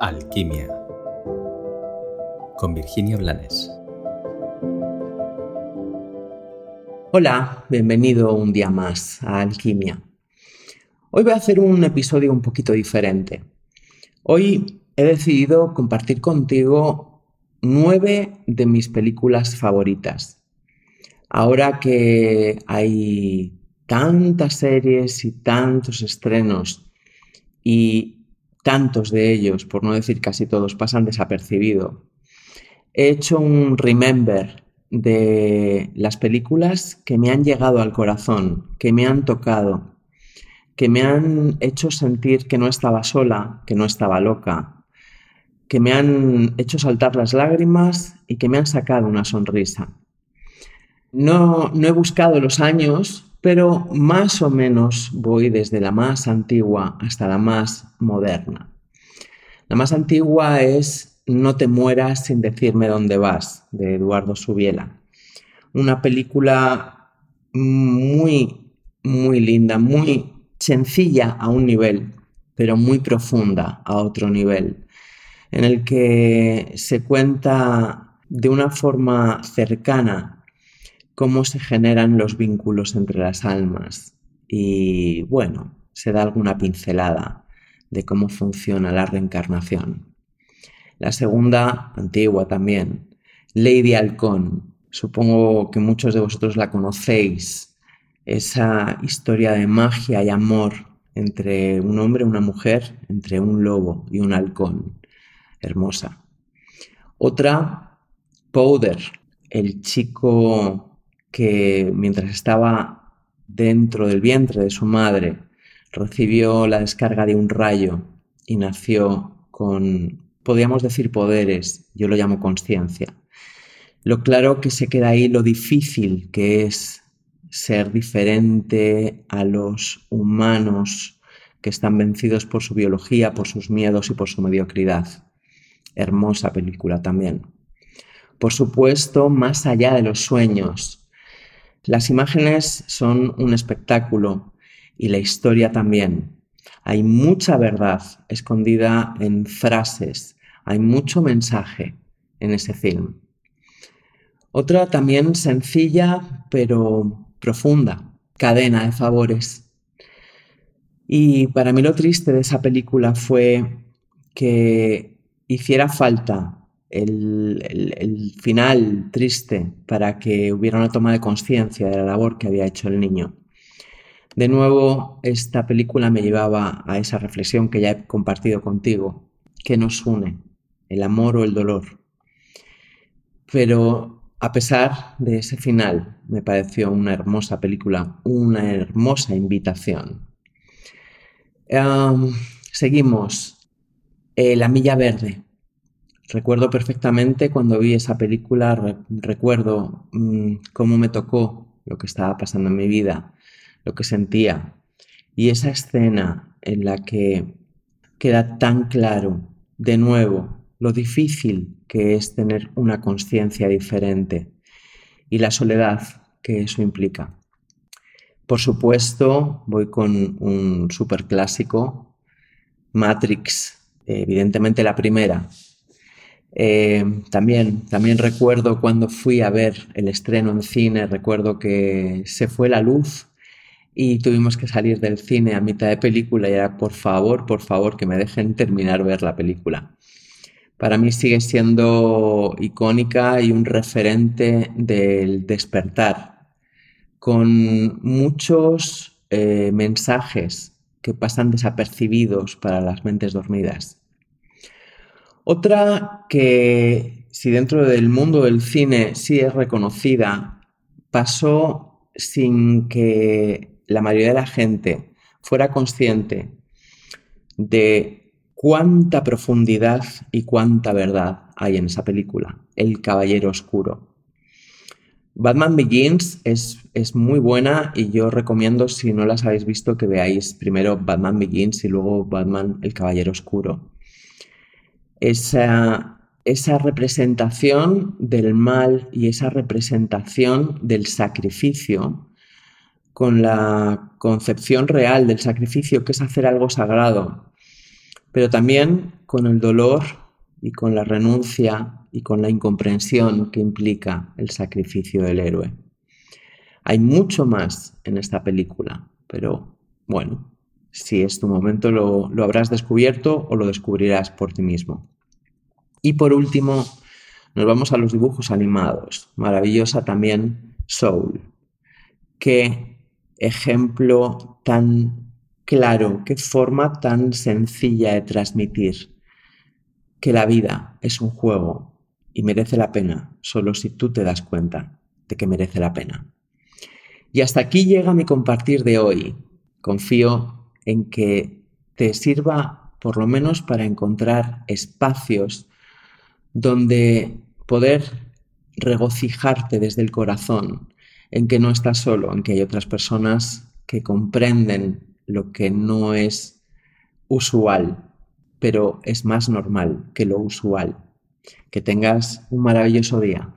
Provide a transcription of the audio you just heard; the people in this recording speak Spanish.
Alquimia con Virginia Blanes. Hola, bienvenido un día más a Alquimia. Hoy voy a hacer un episodio un poquito diferente. Hoy he decidido compartir contigo nueve de mis películas favoritas. Ahora que hay tantas series y tantos estrenos y tantos de ellos, por no decir casi todos, pasan desapercibido. He hecho un remember de las películas que me han llegado al corazón, que me han tocado, que me han hecho sentir que no estaba sola, que no estaba loca, que me han hecho saltar las lágrimas y que me han sacado una sonrisa. No, no he buscado los años pero más o menos voy desde la más antigua hasta la más moderna. La más antigua es No te mueras sin decirme dónde vas, de Eduardo Subiela. Una película muy, muy linda, muy sencilla a un nivel, pero muy profunda a otro nivel, en el que se cuenta de una forma cercana cómo se generan los vínculos entre las almas y, bueno, se da alguna pincelada de cómo funciona la reencarnación. La segunda, antigua también, Lady Halcón. Supongo que muchos de vosotros la conocéis. Esa historia de magia y amor entre un hombre y una mujer, entre un lobo y un halcón. Hermosa. Otra, Powder, el chico que mientras estaba dentro del vientre de su madre recibió la descarga de un rayo y nació con, podríamos decir, poderes, yo lo llamo conciencia. Lo claro que se queda ahí lo difícil que es ser diferente a los humanos que están vencidos por su biología, por sus miedos y por su mediocridad. Hermosa película también. Por supuesto, más allá de los sueños, las imágenes son un espectáculo y la historia también. Hay mucha verdad escondida en frases, hay mucho mensaje en ese film. Otra también sencilla pero profunda, cadena de favores. Y para mí lo triste de esa película fue que hiciera falta el, final triste para que hubiera una toma de conciencia de la labor que había hecho el niño. De nuevo, esta película me llevaba a esa reflexión que ya he compartido contigo, que nos une, el amor o el dolor. Pero a pesar de ese final, me pareció una hermosa película, una hermosa invitación. seguimos. La Milla Verde, Recuerdo perfectamente cuando vi esa película, recuerdo mm, cómo me tocó lo que estaba pasando en mi vida, lo que sentía. Y esa escena en la que queda tan claro, de nuevo, lo difícil que es tener una conciencia diferente y la soledad que eso implica. Por supuesto, voy con un superclásico, Matrix, evidentemente la primera, eh, también, también recuerdo cuando fui a ver el estreno en cine, recuerdo que se fue la luz y tuvimos que salir del cine a mitad de película y era por favor, por favor, que me dejen terminar ver la película. Para mí sigue siendo icónica y un referente del despertar, con muchos eh, mensajes que pasan desapercibidos para las mentes dormidas. Otra que, si dentro del mundo del cine sí es reconocida, pasó sin que la mayoría de la gente fuera consciente de cuánta profundidad y cuánta verdad hay en esa película, El Caballero Oscuro. Batman Begins es, es, muy buena y yo recomiendo, si no las habéis visto, que veáis primero Batman Begins y luego Batman El Caballero Oscuro esa, esa representación del mal y esa representación del sacrificio con la concepción real del sacrificio que es hacer algo sagrado, pero también con el dolor y con la renuncia y con la incomprensión que implica el sacrificio del héroe. Hay mucho más en esta película, pero bueno, si es tu momento lo, lo habrás descubierto o lo descubrirás por ti mismo. Y por último, nos vamos a los dibujos animados. Maravillosa también Soul. Qué ejemplo tan claro, qué forma tan sencilla de transmitir que la vida es un juego y merece la pena solo si tú te das cuenta de que merece la pena. Y hasta aquí llega mi compartir de hoy. Confío en que te sirva por lo menos para encontrar espacios donde poder regocijarte desde el corazón en que no estás solo, en que hay otras personas que comprenden lo que no es usual, pero es más normal que lo usual. Que tengas un maravilloso día.